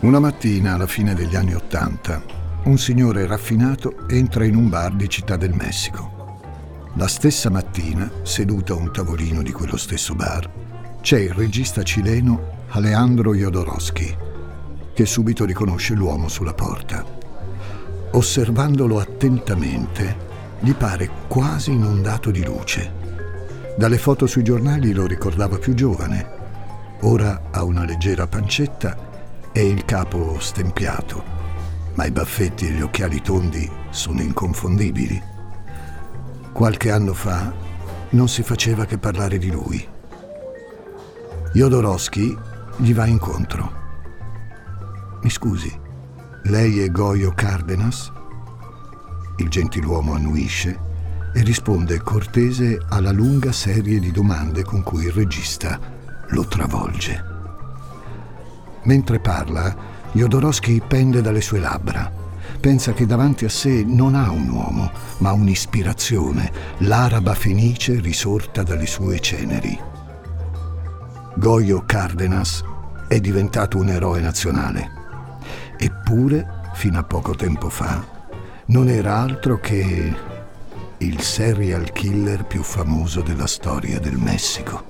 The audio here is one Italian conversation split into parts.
Una mattina, alla fine degli anni Ottanta, un signore raffinato entra in un bar di Città del Messico. La stessa mattina, seduto a un tavolino di quello stesso bar, c'è il regista cileno Alejandro Jodorowsky, che subito riconosce l'uomo sulla porta. Osservandolo attentamente, gli pare quasi inondato di luce. Dalle foto sui giornali lo ricordava più giovane. Ora ha una leggera pancetta e il capo stempiato, ma i baffetti e gli occhiali tondi sono inconfondibili. Qualche anno fa non si faceva che parlare di lui. Jodorowsky gli va incontro. Mi scusi, lei è Goyo Cardenas? Il gentiluomo annuisce e risponde cortese alla lunga serie di domande con cui il regista lo travolge. Mentre parla, Jodorowsky pende dalle sue labbra. Pensa che davanti a sé non ha un uomo, ma un'ispirazione, l'araba fenice risorta dalle sue ceneri. Goyo Cardenas è diventato un eroe nazionale. Eppure, fino a poco tempo fa, non era altro che il serial killer più famoso della storia del Messico.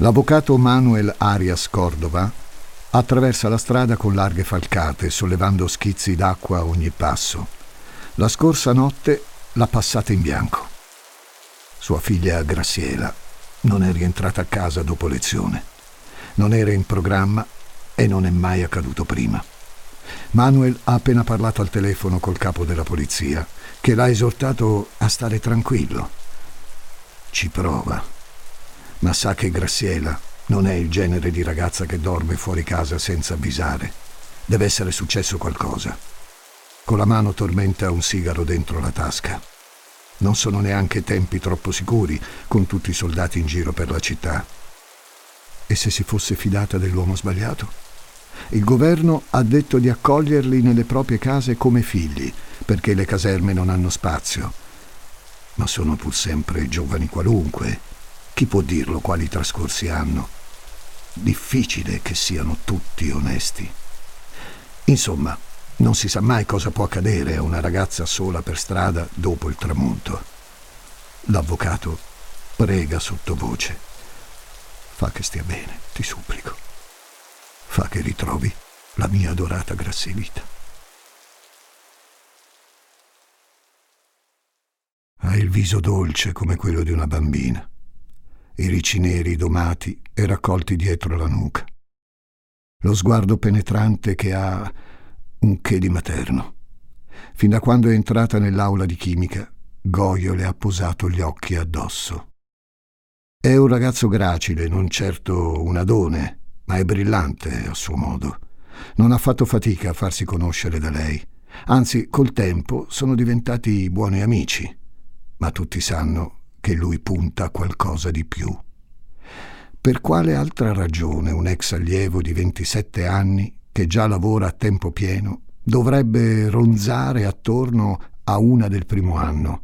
L'avvocato Manuel Arias Cordova attraversa la strada con larghe falcate, sollevando schizzi d'acqua a ogni passo. La scorsa notte l'ha passata in bianco. Sua figlia Graciela non è rientrata a casa dopo lezione. Non era in programma e non è mai accaduto prima. Manuel ha appena parlato al telefono col capo della polizia, che l'ha esortato a stare tranquillo. Ci prova ma sa che Graziella non è il genere di ragazza che dorme fuori casa senza avvisare. Deve essere successo qualcosa. Con la mano tormenta un sigaro dentro la tasca. Non sono neanche tempi troppo sicuri con tutti i soldati in giro per la città. E se si fosse fidata dell'uomo sbagliato? Il governo ha detto di accoglierli nelle proprie case come figli, perché le caserme non hanno spazio. Ma sono pur sempre giovani qualunque, chi può dirlo quali trascorsi hanno? Difficile che siano tutti onesti. Insomma, non si sa mai cosa può accadere a una ragazza sola per strada dopo il tramonto. L'avvocato prega sottovoce. Fa che stia bene, ti supplico. Fa che ritrovi la mia adorata Grassilita. Ha il viso dolce come quello di una bambina i ricci neri domati e raccolti dietro la nuca. Lo sguardo penetrante che ha un che di materno. Fin da quando è entrata nell'aula di chimica, Goyo le ha posato gli occhi addosso. È un ragazzo gracile, non certo un adone, ma è brillante a suo modo. Non ha fatto fatica a farsi conoscere da lei. Anzi, col tempo sono diventati buoni amici. Ma tutti sanno che lui punta a qualcosa di più. Per quale altra ragione un ex allievo di 27 anni, che già lavora a tempo pieno, dovrebbe ronzare attorno a una del primo anno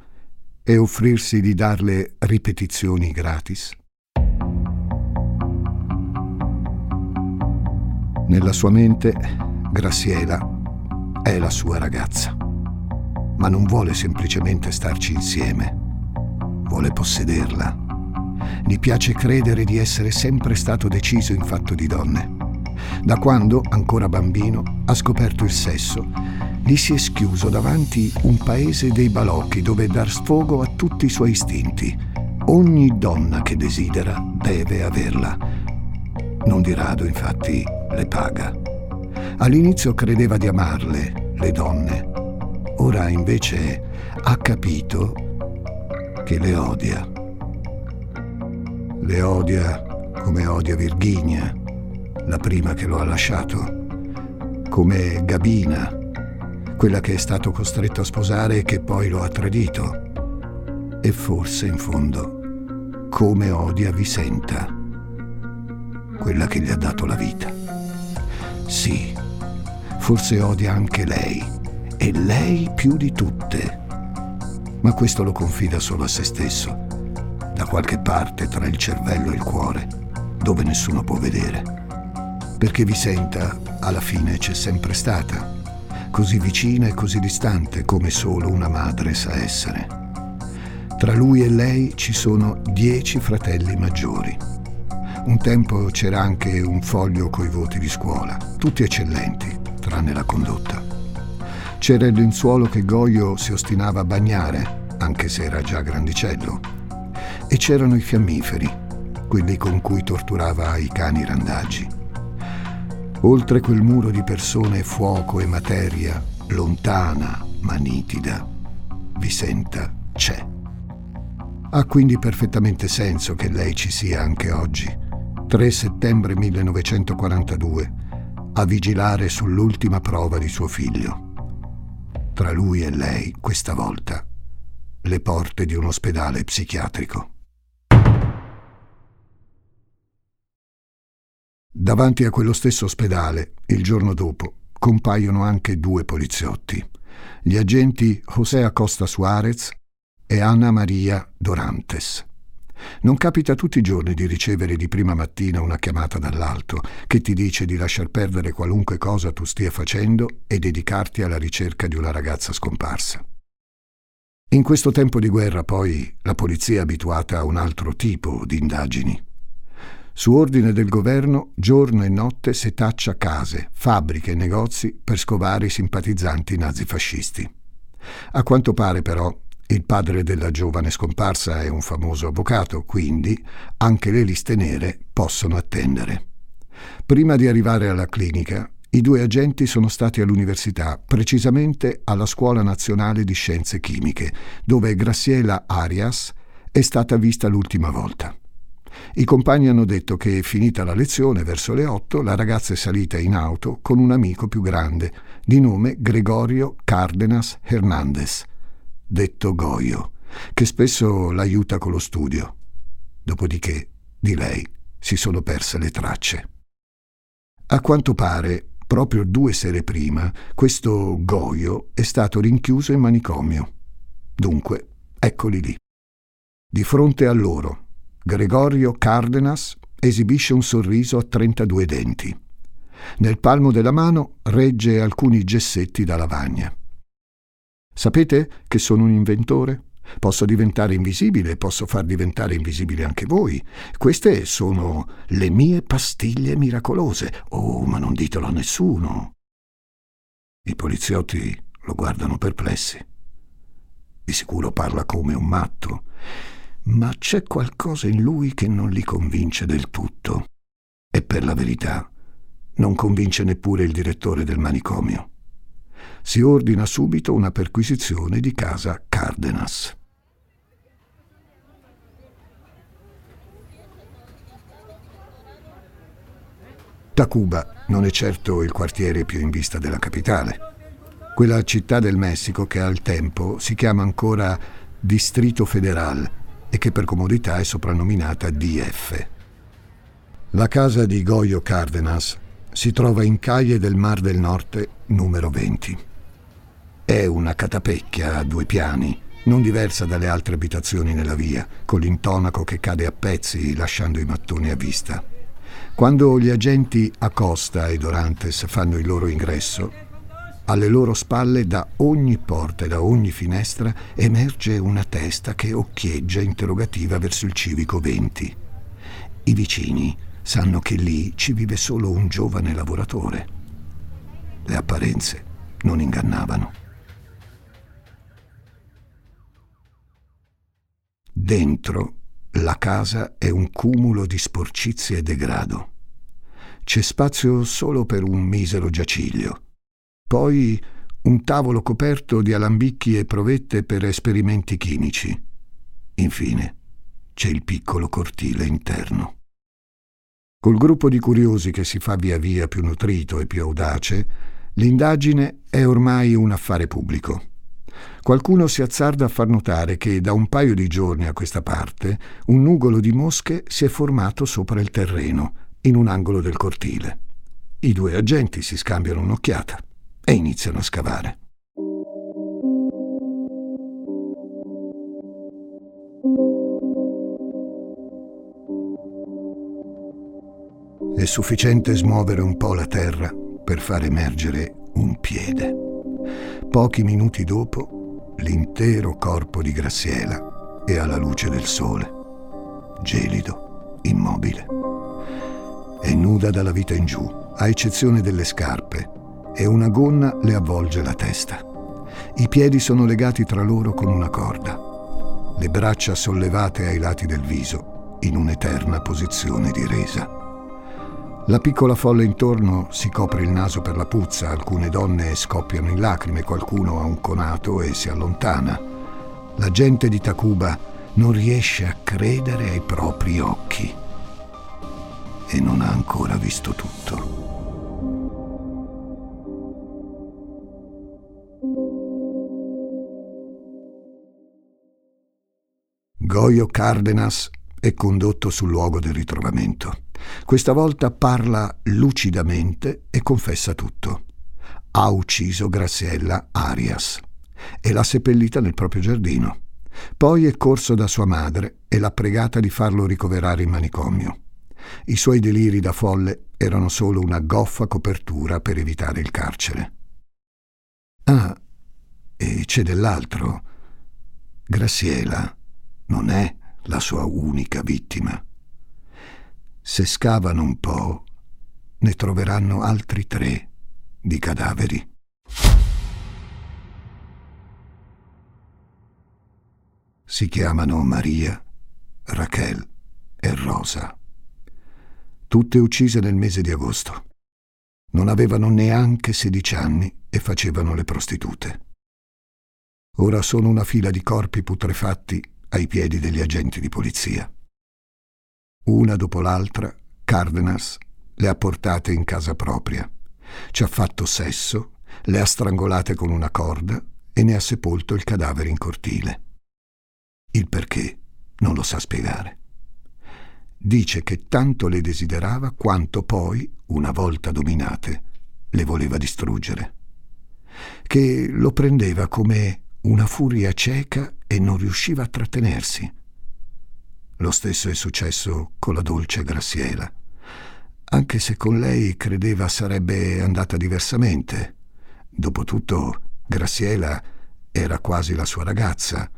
e offrirsi di darle ripetizioni gratis? Nella sua mente, Graciela è la sua ragazza, ma non vuole semplicemente starci insieme vuole possederla. Gli piace credere di essere sempre stato deciso in fatto di donne. Da quando, ancora bambino, ha scoperto il sesso, gli si è schiuso davanti un paese dei balocchi dove dar sfogo a tutti i suoi istinti. Ogni donna che desidera deve averla. Non di rado, infatti, le paga. All'inizio credeva di amarle, le donne. Ora invece ha capito che le odia. Le odia come odia Virginia, la prima che lo ha lasciato, come Gabina, quella che è stato costretto a sposare e che poi lo ha tradito, e forse in fondo come odia Vicenta, quella che gli ha dato la vita. Sì, forse odia anche lei, e lei più di tutte. Ma questo lo confida solo a se stesso, da qualche parte tra il cervello e il cuore dove nessuno può vedere. Perché Vicenta, alla fine, c'è sempre stata, così vicina e così distante come solo una madre sa essere. Tra lui e lei ci sono dieci fratelli maggiori. Un tempo c'era anche un foglio coi voti di scuola, tutti eccellenti, tranne la condotta. C'era il lenzuolo che Goyo si ostinava a bagnare, anche se era già grandicello. E c'erano i fiammiferi, quelli con cui torturava i cani randaggi. Oltre quel muro di persone, fuoco e materia, lontana ma nitida, Vicenta c'è. Ha quindi perfettamente senso che lei ci sia anche oggi, 3 settembre 1942, a vigilare sull'ultima prova di suo figlio. Tra lui e lei, questa volta, le porte di un ospedale psichiatrico. Davanti a quello stesso ospedale, il giorno dopo, compaiono anche due poliziotti, gli agenti José Acosta Suarez e Anna Maria Dorantes. Non capita tutti i giorni di ricevere di prima mattina una chiamata dall'alto che ti dice di lasciar perdere qualunque cosa tu stia facendo e dedicarti alla ricerca di una ragazza scomparsa. In questo tempo di guerra poi la polizia è abituata a un altro tipo di indagini. Su ordine del governo, giorno e notte setaccia case, fabbriche e negozi per scovare i simpatizzanti nazifascisti. A quanto pare, però, il padre della giovane scomparsa è un famoso avvocato, quindi anche le liste nere possono attendere. Prima di arrivare alla clinica, i due agenti sono stati all'università, precisamente alla Scuola Nazionale di Scienze Chimiche, dove Graciela Arias è stata vista l'ultima volta. I compagni hanno detto che, finita la lezione, verso le otto, la ragazza è salita in auto con un amico più grande, di nome Gregorio Cardenas Hernandez, detto Goyo, che spesso l'aiuta con lo studio. Dopodiché, di lei si sono perse le tracce. A quanto pare, proprio due sere prima, questo Goyo è stato rinchiuso in manicomio. Dunque, eccoli lì. Di fronte a loro, Gregorio Cardenas esibisce un sorriso a 32 denti. Nel palmo della mano regge alcuni gessetti da lavagna. Sapete che sono un inventore? Posso diventare invisibile, posso far diventare invisibile anche voi. Queste sono le mie pastiglie miracolose. Oh, ma non ditelo a nessuno. I poliziotti lo guardano perplessi. Di sicuro parla come un matto ma c'è qualcosa in lui che non li convince del tutto. E per la verità, non convince neppure il direttore del manicomio. Si ordina subito una perquisizione di casa Cardenas. Tacuba non è certo il quartiere più in vista della capitale. Quella città del Messico che al tempo si chiama ancora Distrito Federal e che per comodità è soprannominata DF. La casa di Goyo Cardenas si trova in Calle del Mar del Norte numero 20. È una catapecchia a due piani, non diversa dalle altre abitazioni nella via, con l'intonaco che cade a pezzi lasciando i mattoni a vista. Quando gli agenti Acosta e Dorantes fanno il loro ingresso, alle loro spalle, da ogni porta e da ogni finestra, emerge una testa che occhieggia interrogativa verso il civico 20. I vicini sanno che lì ci vive solo un giovane lavoratore. Le apparenze non ingannavano. Dentro la casa è un cumulo di sporcizie e degrado. C'è spazio solo per un misero giaciglio. Poi un tavolo coperto di alambicchi e provette per esperimenti chimici. Infine c'è il piccolo cortile interno. Col gruppo di curiosi che si fa via via più nutrito e più audace, l'indagine è ormai un affare pubblico. Qualcuno si azzarda a far notare che da un paio di giorni a questa parte un nugolo di mosche si è formato sopra il terreno, in un angolo del cortile. I due agenti si scambiano un'occhiata e iniziano a scavare. È sufficiente smuovere un po' la terra per far emergere un piede. Pochi minuti dopo, l'intero corpo di Graziella è alla luce del sole, gelido, immobile. È nuda dalla vita in giù, a eccezione delle scarpe, e una gonna le avvolge la testa. I piedi sono legati tra loro con una corda, le braccia sollevate ai lati del viso, in un'eterna posizione di resa. La piccola folla intorno si copre il naso per la puzza, alcune donne scoppiano in lacrime, qualcuno ha un conato e si allontana. La gente di Tacuba non riesce a credere ai propri occhi e non ha ancora visto tutto. Goyo Cardenas è condotto sul luogo del ritrovamento. Questa volta parla lucidamente e confessa tutto. Ha ucciso Graziella Arias e l'ha seppellita nel proprio giardino. Poi è corso da sua madre e l'ha pregata di farlo ricoverare in manicomio. I suoi deliri da folle erano solo una goffa copertura per evitare il carcere. Ah, e c'è dell'altro. Graziella non è la sua unica vittima. Se scavano un po', ne troveranno altri tre di cadaveri. Si chiamano Maria, Raquel e Rosa. Tutte uccise nel mese di agosto. Non avevano neanche 16 anni e facevano le prostitute. Ora sono una fila di corpi putrefatti ai piedi degli agenti di polizia. Una dopo l'altra, Cardenas le ha portate in casa propria. Ci ha fatto sesso, le ha strangolate con una corda e ne ha sepolto il cadavere in cortile. Il perché non lo sa spiegare. Dice che tanto le desiderava quanto poi, una volta dominate, le voleva distruggere. Che lo prendeva come una furia cieca e non riusciva a trattenersi lo stesso è successo con la dolce Graziela, anche se con lei credeva sarebbe andata diversamente. Dopotutto, Graziela era quasi la sua ragazza.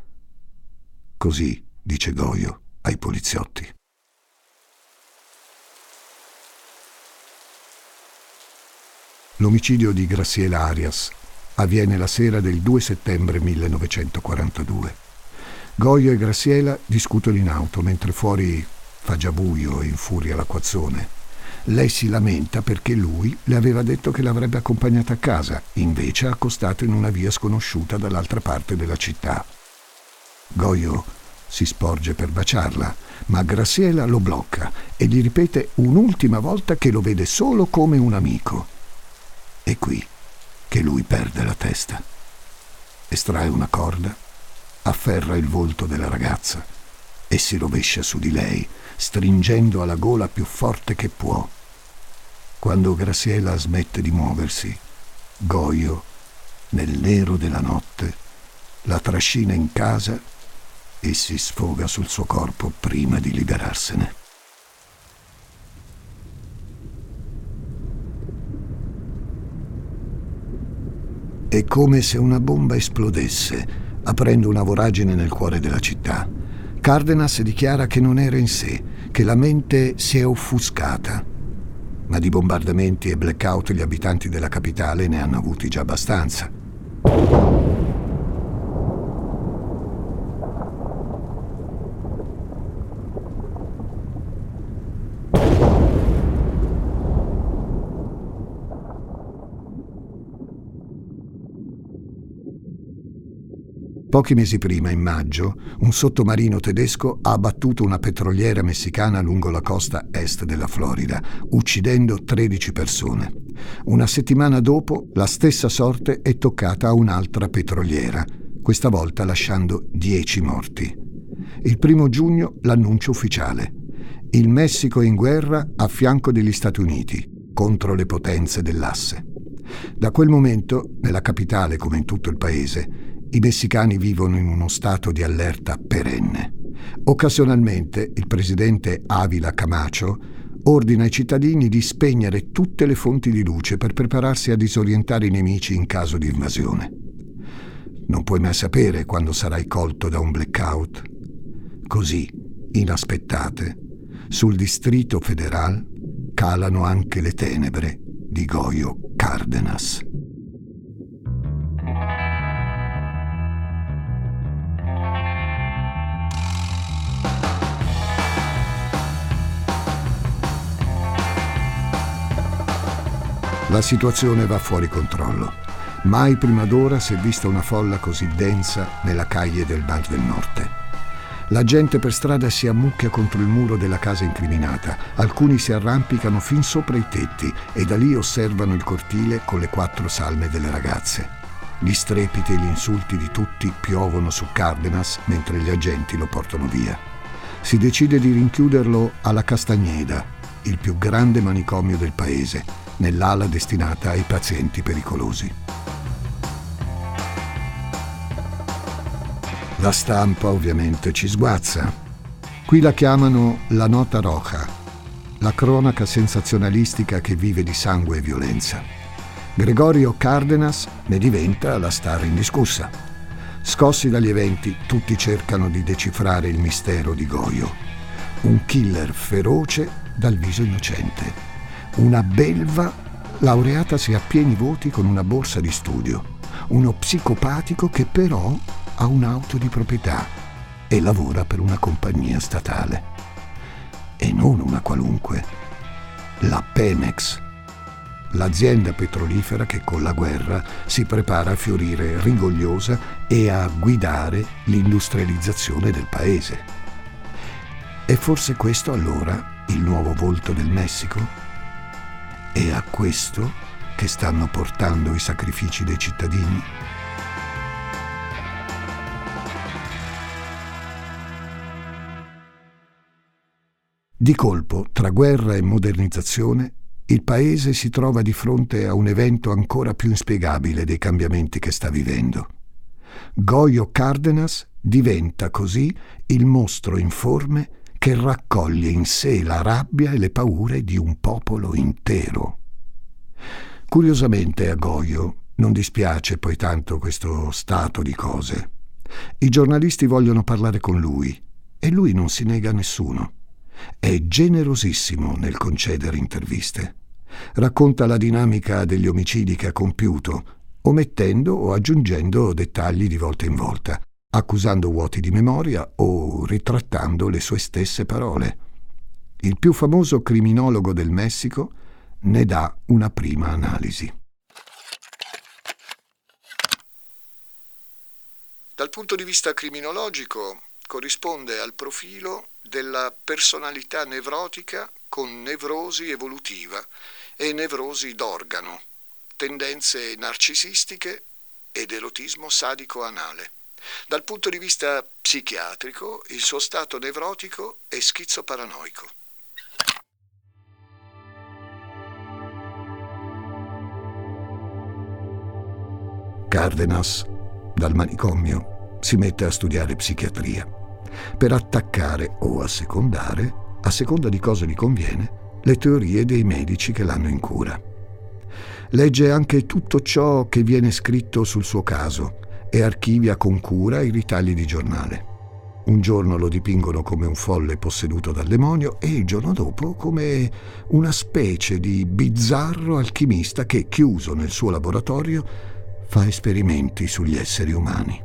Così dice Goyo ai poliziotti. L'omicidio di Graziela Arias avviene la sera del 2 settembre 1942. Goyo e Graziella discutono in auto mentre fuori fa già buio e infuria l'acquazzone. Lei si lamenta perché lui le aveva detto che l'avrebbe accompagnata a casa, invece ha accostato in una via sconosciuta dall'altra parte della città. Goyo si sporge per baciarla, ma Graziella lo blocca e gli ripete un'ultima volta che lo vede solo come un amico. È qui che lui perde la testa. Estrae una corda afferra il volto della ragazza e si rovescia su di lei, stringendo alla gola più forte che può. Quando Graziella smette di muoversi, Goyo, nel nero della notte, la trascina in casa e si sfoga sul suo corpo prima di liberarsene. È come se una bomba esplodesse aprendo una voragine nel cuore della città. Cardenas dichiara che non era in sé, che la mente si è offuscata. ma di bombardamenti e blackout gli abitanti della capitale ne hanno avuti già abbastanza. Pochi mesi prima, in maggio, un sottomarino tedesco ha abbattuto una petroliera messicana lungo la costa est della Florida, uccidendo 13 persone. Una settimana dopo, la stessa sorte è toccata a un'altra petroliera, questa volta lasciando 10 morti. Il primo giugno l'annuncio ufficiale. Il Messico è in guerra a fianco degli Stati Uniti, contro le potenze dell'asse. Da quel momento, nella capitale come in tutto il paese, i messicani vivono in uno stato di allerta perenne. Occasionalmente il presidente Avila Camacho ordina ai cittadini di spegnere tutte le fonti di luce per prepararsi a disorientare i nemici in caso di invasione. Non puoi mai sapere quando sarai colto da un blackout. Così, inaspettate, sul Distrito Federal calano anche le tenebre di Goyo Cardenas. La situazione va fuori controllo. Mai prima d'ora si è vista una folla così densa nella caglie del Bar del Norte. La gente per strada si ammucchia contro il muro della casa incriminata, alcuni si arrampicano fin sopra i tetti e da lì osservano il cortile con le quattro salme delle ragazze. Gli strepiti e gli insulti di tutti piovono su Cardenas mentre gli agenti lo portano via. Si decide di rinchiuderlo alla Castagneda, il più grande manicomio del paese, nell'ala destinata ai pazienti pericolosi. La stampa ovviamente ci sguazza. Qui la chiamano la nota roja, la cronaca sensazionalistica che vive di sangue e violenza. Gregorio Cardenas ne diventa la star indiscussa. Scossi dagli eventi, tutti cercano di decifrare il mistero di Goyo. Un killer feroce dal viso innocente una belva laureatasi a pieni voti con una borsa di studio, uno psicopatico che però ha un'auto di proprietà e lavora per una compagnia statale. E non una qualunque, la Pemex, l'azienda petrolifera che con la guerra si prepara a fiorire rigogliosa e a guidare l'industrializzazione del paese. È forse questo allora il nuovo volto del Messico? È a questo che stanno portando i sacrifici dei cittadini? Di colpo, tra guerra e modernizzazione, il paese si trova di fronte a un evento ancora più inspiegabile dei cambiamenti che sta vivendo. Goyo Cardenas diventa così il mostro informe che raccoglie in sé la rabbia e le paure di un popolo intero. Curiosamente a Goyo non dispiace poi tanto questo stato di cose. I giornalisti vogliono parlare con lui e lui non si nega a nessuno. È generosissimo nel concedere interviste. Racconta la dinamica degli omicidi che ha compiuto, omettendo o aggiungendo dettagli di volta in volta, accusando vuoti di memoria o ritrattando le sue stesse parole. Il più famoso criminologo del Messico ne dà una prima analisi. Dal punto di vista criminologico corrisponde al profilo della personalità nevrotica con nevrosi evolutiva e nevrosi d'organo, tendenze narcisistiche ed erotismo sadico anale. Dal punto di vista psichiatrico, il suo stato nevrotico è schizoparanoico. Cardenas, dal manicomio, si mette a studiare psichiatria per attaccare o assecondare, a seconda di cosa gli conviene, le teorie dei medici che l'hanno in cura. Legge anche tutto ciò che viene scritto sul suo caso e archivia con cura i ritagli di giornale. Un giorno lo dipingono come un folle posseduto dal demonio e il giorno dopo come una specie di bizzarro alchimista che, chiuso nel suo laboratorio, fa esperimenti sugli esseri umani.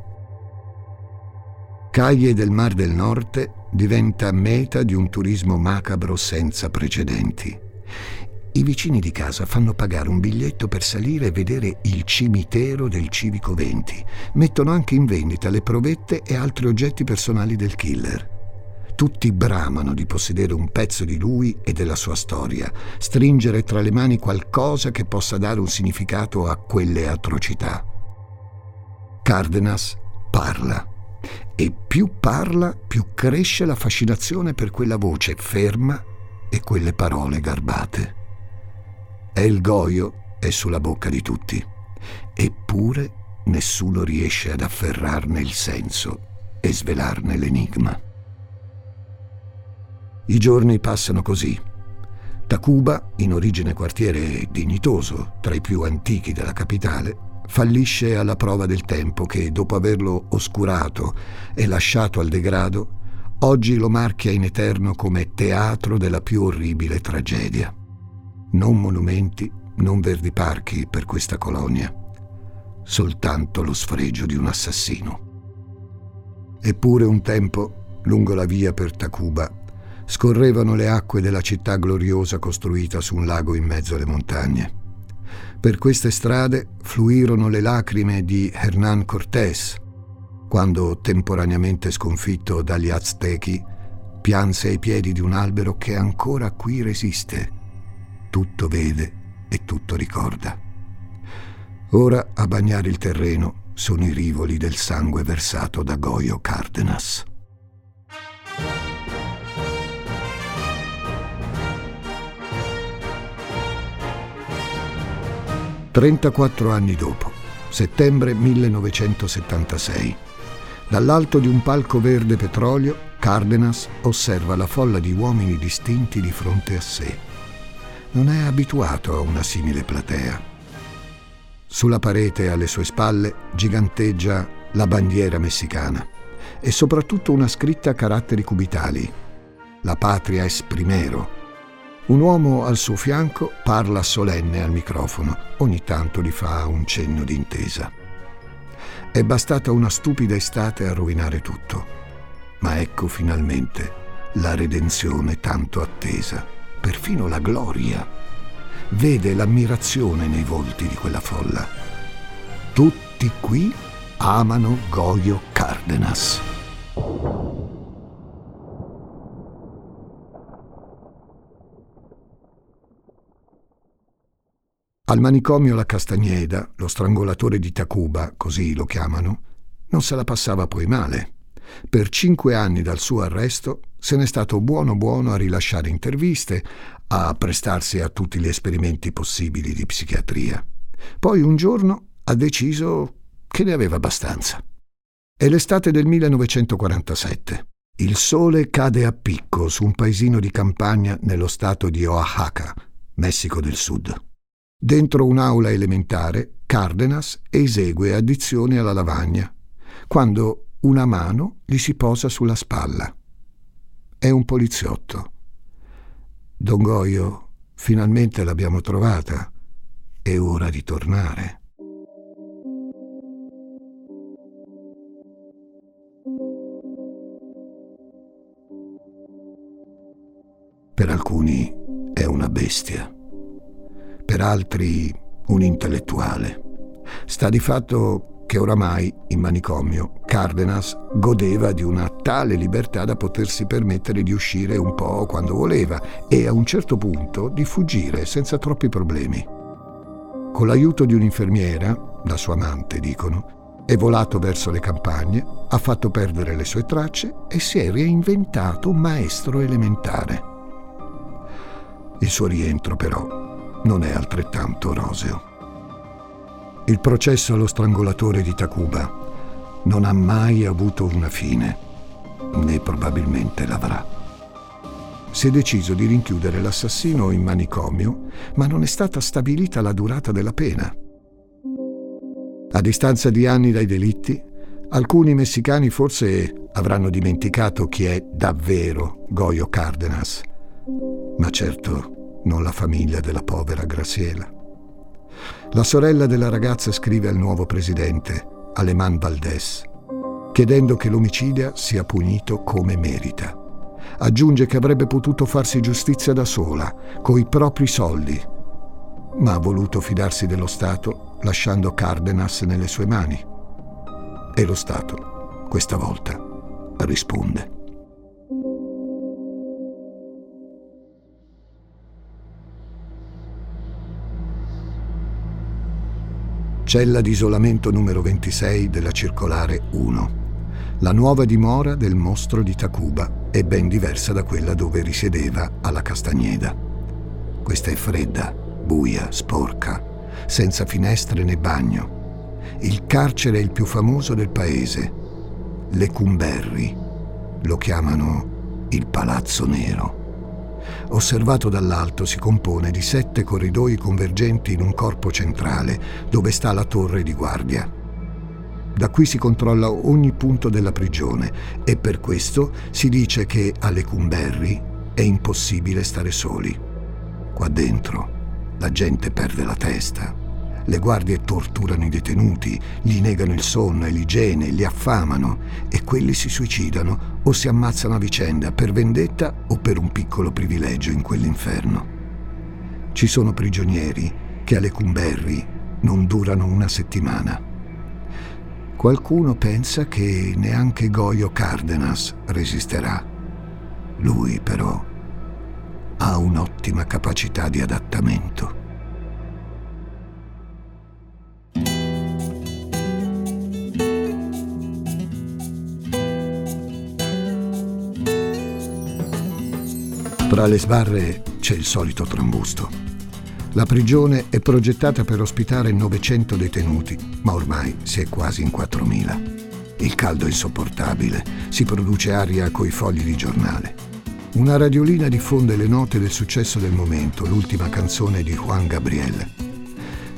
Caglie del Mar del Nord diventa meta di un turismo macabro senza precedenti. I vicini di casa fanno pagare un biglietto per salire e vedere il cimitero del Civico 20. Mettono anche in vendita le provette e altri oggetti personali del killer. Tutti bramano di possedere un pezzo di lui e della sua storia, stringere tra le mani qualcosa che possa dare un significato a quelle atrocità. Cardenas parla e più parla, più cresce la fascinazione per quella voce ferma e quelle parole garbate. El Goio è sulla bocca di tutti, eppure nessuno riesce ad afferrarne il senso e svelarne l'enigma. I giorni passano così. Tacuba, in origine quartiere dignitoso, tra i più antichi della capitale, fallisce alla prova del tempo che, dopo averlo oscurato e lasciato al degrado, oggi lo marchia in eterno come teatro della più orribile tragedia. Non monumenti, non verdi parchi per questa colonia, soltanto lo sfregio di un assassino. Eppure un tempo, lungo la via per Tacuba, scorrevano le acque della città gloriosa costruita su un lago in mezzo alle montagne. Per queste strade fluirono le lacrime di Hernán Cortés, quando, temporaneamente sconfitto dagli Aztechi, pianse ai piedi di un albero che ancora qui resiste tutto vede e tutto ricorda. Ora a bagnare il terreno sono i rivoli del sangue versato da Goyo Cardenas. Trentaquattro anni dopo, settembre 1976, dall'alto di un palco verde petrolio, Cardenas osserva la folla di uomini distinti di fronte a sé non è abituato a una simile platea. Sulla parete alle sue spalle giganteggia la bandiera messicana e soprattutto una scritta a caratteri cubitali. La patria es primero. Un uomo al suo fianco parla solenne al microfono, ogni tanto gli fa un cenno d'intesa. È bastata una stupida estate a rovinare tutto, ma ecco finalmente la redenzione tanto attesa perfino la gloria. Vede l'ammirazione nei volti di quella folla. Tutti qui amano Goyo Cardenas. Al manicomio La Castagneda, lo strangolatore di Tacuba, così lo chiamano, non se la passava poi male. Per cinque anni dal suo arresto se n'è stato buono buono a rilasciare interviste, a prestarsi a tutti gli esperimenti possibili di psichiatria. Poi un giorno ha deciso che ne aveva abbastanza. È l'estate del 1947. Il sole cade a picco su un paesino di campagna nello stato di Oaxaca, Messico del Sud. Dentro un'aula elementare, Cardenas esegue addizioni alla lavagna, quando una mano gli si posa sulla spalla. È un poliziotto. Don Goio, finalmente l'abbiamo trovata. È ora di tornare. Per alcuni è una bestia, per altri un intellettuale. Sta di fatto che oramai, in manicomio, Cardenas godeva di una tale libertà da potersi permettere di uscire un po' quando voleva e a un certo punto di fuggire senza troppi problemi. Con l'aiuto di un'infermiera, la sua amante dicono, è volato verso le campagne, ha fatto perdere le sue tracce e si è reinventato un maestro elementare. Il suo rientro però non è altrettanto roseo. Il processo allo strangolatore di Tacuba non ha mai avuto una fine, né probabilmente l'avrà. Si è deciso di rinchiudere l'assassino in manicomio, ma non è stata stabilita la durata della pena. A distanza di anni dai delitti, alcuni messicani forse avranno dimenticato chi è davvero Goyo Cardenas, ma certo non la famiglia della povera Graciela. La sorella della ragazza scrive al nuovo presidente, Aleman Valdés, chiedendo che l'omicidia sia punito come merita. Aggiunge che avrebbe potuto farsi giustizia da sola, coi propri soldi, ma ha voluto fidarsi dello Stato lasciando Cardenas nelle sue mani. E lo Stato, questa volta, risponde. Cella di isolamento numero 26 della circolare 1. La nuova dimora del mostro di Tacuba è ben diversa da quella dove risiedeva alla Castagneda. Questa è fredda, buia, sporca, senza finestre né bagno. Il carcere è il più famoso del paese. Le Cumberri lo chiamano il Palazzo Nero. Osservato dall'alto si compone di sette corridoi convergenti in un corpo centrale dove sta la torre di guardia. Da qui si controlla ogni punto della prigione e per questo si dice che alle Cumberri è impossibile stare soli. Qua dentro la gente perde la testa. Le guardie torturano i detenuti, gli negano il sonno e l'igiene, li affamano e quelli si suicidano o si ammazzano a vicenda per vendetta o per un piccolo privilegio in quell'inferno. Ci sono prigionieri che alle Cumberri non durano una settimana. Qualcuno pensa che neanche Goyo Cardenas resisterà. Lui però ha un'ottima capacità di adattamento. Tra le sbarre c'è il solito trambusto. La prigione è progettata per ospitare 900 detenuti, ma ormai si è quasi in 4.000. Il caldo è insopportabile, si produce aria coi fogli di giornale. Una radiolina diffonde le note del successo del momento, l'ultima canzone di Juan Gabriel.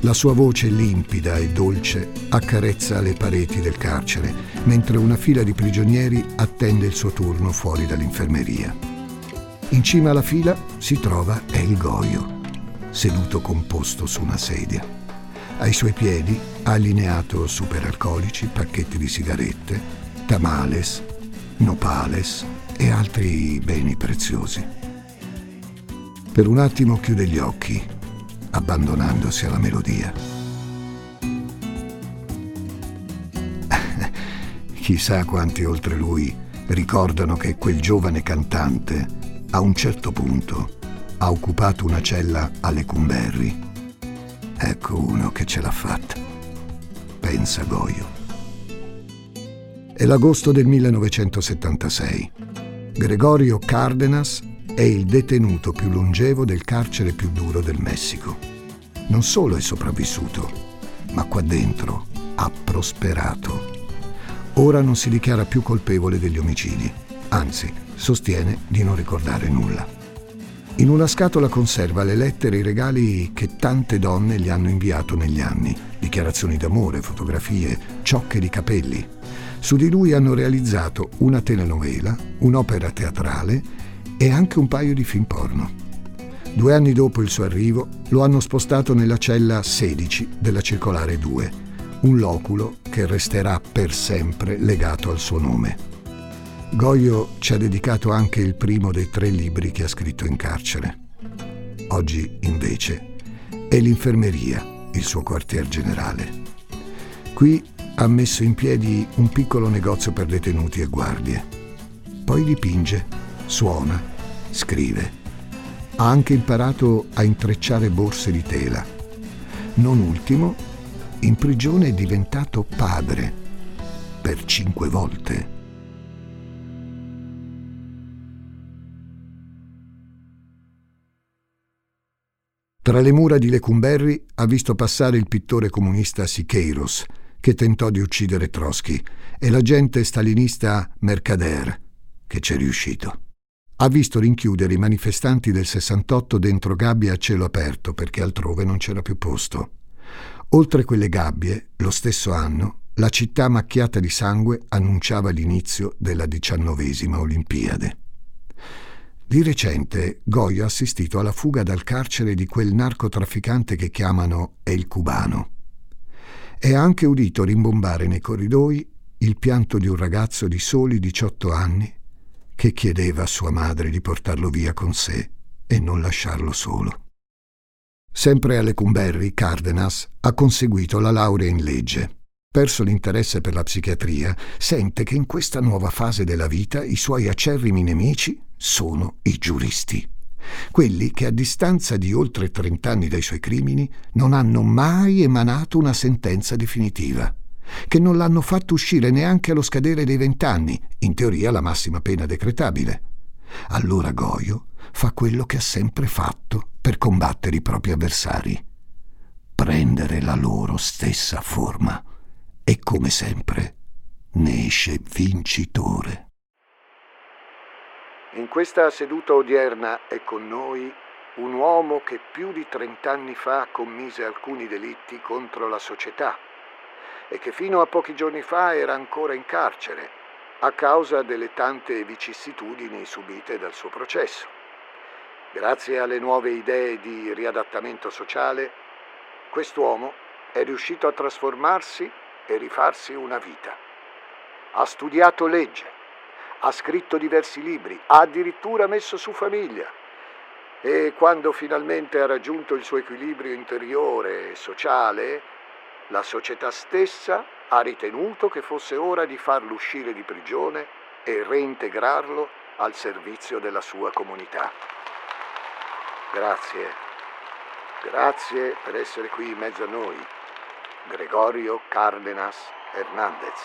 La sua voce limpida e dolce accarezza le pareti del carcere, mentre una fila di prigionieri attende il suo turno fuori dall'infermeria. In cima alla fila si trova El Goyo, seduto composto su una sedia. Ai suoi piedi ha allineato superalcolici, pacchetti di sigarette, tamales, nopales, e altri beni preziosi. Per un attimo chiude gli occhi, abbandonandosi alla melodia. Chissà quanti oltre lui ricordano che quel giovane cantante, a un certo punto, ha occupato una cella alle Cumberri. Ecco uno che ce l'ha fatta. Pensa Goyo. È l'agosto del 1976. Gregorio Cardenas è il detenuto più longevo del carcere più duro del Messico. Non solo è sopravvissuto, ma qua dentro ha prosperato. Ora non si dichiara più colpevole degli omicidi, anzi sostiene di non ricordare nulla. In una scatola conserva le lettere e i regali che tante donne gli hanno inviato negli anni, dichiarazioni d'amore, fotografie, ciocche di capelli, su di lui hanno realizzato una telenovela, un'opera teatrale e anche un paio di film porno. Due anni dopo il suo arrivo lo hanno spostato nella cella 16 della circolare 2, un loculo che resterà per sempre legato al suo nome. Goyo ci ha dedicato anche il primo dei tre libri che ha scritto in carcere. Oggi, invece, è l'infermeria il suo quartier generale. Qui ha messo in piedi un piccolo negozio per detenuti e guardie. Poi dipinge, suona, scrive. Ha anche imparato a intrecciare borse di tela. Non ultimo, in prigione è diventato padre per cinque volte. Tra le mura di Lecumberri ha visto passare il pittore comunista Siqueiros, che tentò di uccidere Trotsky, e l'agente stalinista Mercader, che c'è riuscito. Ha visto rinchiudere i manifestanti del 68 dentro gabbie a cielo aperto perché altrove non c'era più posto. Oltre quelle gabbie, lo stesso anno, la città macchiata di sangue annunciava l'inizio della diciannovesima Olimpiade. Di recente Goyo ha assistito alla fuga dal carcere di quel narcotrafficante che chiamano El Cubano e ha anche udito rimbombare nei corridoi il pianto di un ragazzo di soli 18 anni che chiedeva a sua madre di portarlo via con sé e non lasciarlo solo. Sempre alle Cumberry, Cardenas ha conseguito la laurea in legge Perso l'interesse per la psichiatria, sente che in questa nuova fase della vita i suoi acerrimi nemici sono i giuristi. Quelli che a distanza di oltre trent'anni dai suoi crimini non hanno mai emanato una sentenza definitiva, che non l'hanno fatto uscire neanche allo scadere dei vent'anni, in teoria la massima pena decretabile. Allora Goyo fa quello che ha sempre fatto per combattere i propri avversari, prendere la loro stessa forma e come sempre ne esce vincitore. In questa seduta odierna è con noi un uomo che più di trent'anni fa commise alcuni delitti contro la società e che fino a pochi giorni fa era ancora in carcere a causa delle tante vicissitudini subite dal suo processo. Grazie alle nuove idee di riadattamento sociale, quest'uomo è riuscito a trasformarsi e rifarsi una vita. Ha studiato legge, ha scritto diversi libri, ha addirittura messo su famiglia. E quando finalmente ha raggiunto il suo equilibrio interiore e sociale, la società stessa ha ritenuto che fosse ora di farlo uscire di prigione e reintegrarlo al servizio della sua comunità. Grazie, grazie per essere qui in mezzo a noi. Gregorio Cárdenas Hernández.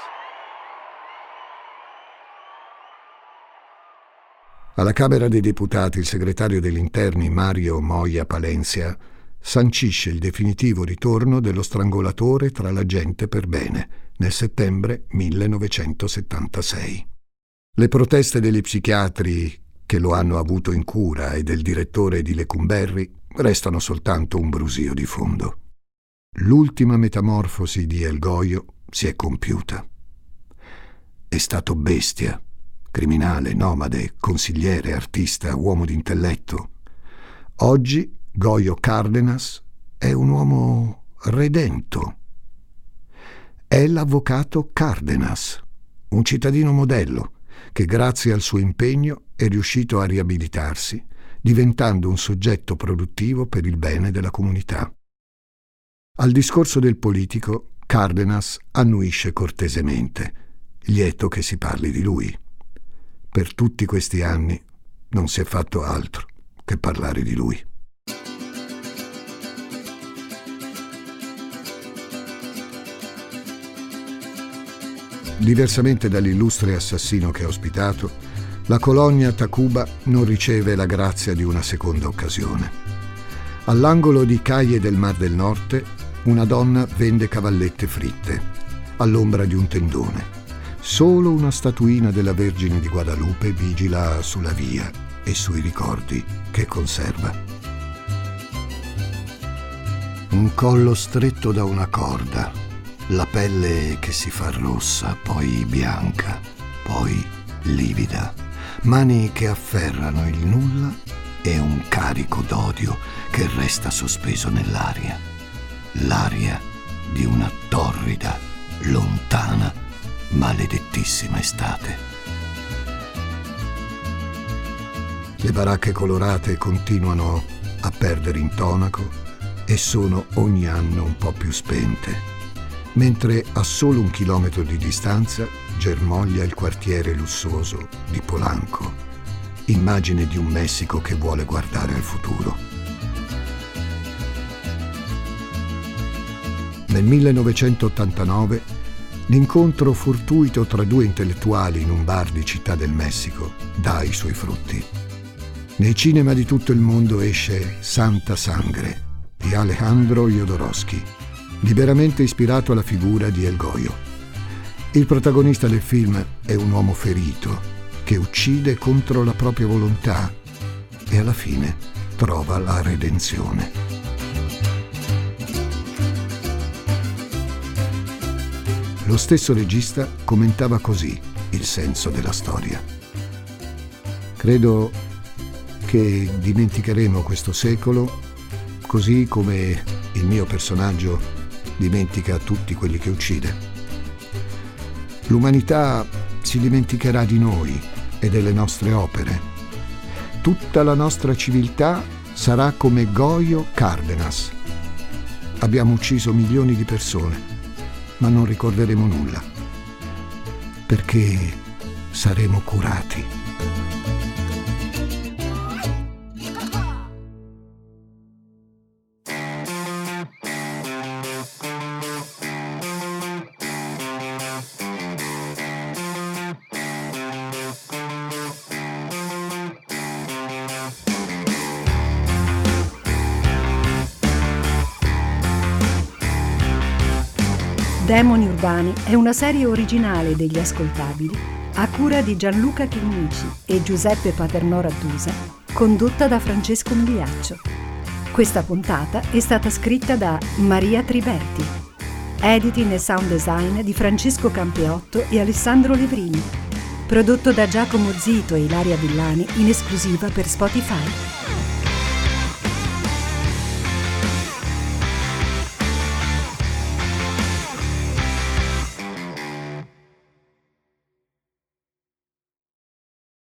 Alla Camera dei Deputati il segretario degli interni Mario Moia Palencia sancisce il definitivo ritorno dello strangolatore tra la gente per bene nel settembre 1976. Le proteste degli psichiatri che lo hanno avuto in cura e del direttore di Lecumberri restano soltanto un brusio di fondo. L'ultima metamorfosi di El Goyo si è compiuta. È stato bestia, criminale, nomade, consigliere, artista, uomo d'intelletto. Oggi Goyo Cardenas è un uomo redento. È l'avvocato Cardenas, un cittadino modello che grazie al suo impegno è riuscito a riabilitarsi, diventando un soggetto produttivo per il bene della comunità. Al discorso del politico, Cardenas annuisce cortesemente, lieto che si parli di lui. Per tutti questi anni non si è fatto altro che parlare di lui. Diversamente dall'illustre assassino che ha ospitato, la colonia Tacuba non riceve la grazia di una seconda occasione. All'angolo di Caie del Mar del Norte una donna vende cavallette fritte, all'ombra di un tendone. Solo una statuina della Vergine di Guadalupe vigila sulla via e sui ricordi che conserva. Un collo stretto da una corda, la pelle che si fa rossa, poi bianca, poi livida, mani che afferrano il nulla e un carico d'odio che resta sospeso nell'aria l'aria di una torrida, lontana, maledettissima estate. Le baracche colorate continuano a perdere intonaco e sono ogni anno un po' più spente, mentre a solo un chilometro di distanza germoglia il quartiere lussuoso di Polanco, immagine di un Messico che vuole guardare al futuro. Nel 1989 l'incontro fortuito tra due intellettuali in un bar di Città del Messico dà i suoi frutti. Nei cinema di tutto il mondo esce Santa Sangre di Alejandro Jodorowsky, liberamente ispirato alla figura di El Goyo. Il protagonista del film è un uomo ferito che uccide contro la propria volontà e alla fine trova la redenzione. Lo stesso regista commentava così il senso della storia. Credo che dimenticheremo questo secolo così come il mio personaggio dimentica tutti quelli che uccide. L'umanità si dimenticherà di noi e delle nostre opere. Tutta la nostra civiltà sarà come Goyo Cardenas. Abbiamo ucciso milioni di persone, ma non ricorderemo nulla, perché saremo curati. Urbani è una serie originale degli ascoltabili a cura di Gianluca Chinnici e Giuseppe Paternò Rattusa, condotta da Francesco Migliaccio. Questa puntata è stata scritta da Maria Triberti, editing e sound design di Francesco Campeotto e Alessandro Levrini, prodotto da Giacomo Zito e Ilaria Villani in esclusiva per Spotify.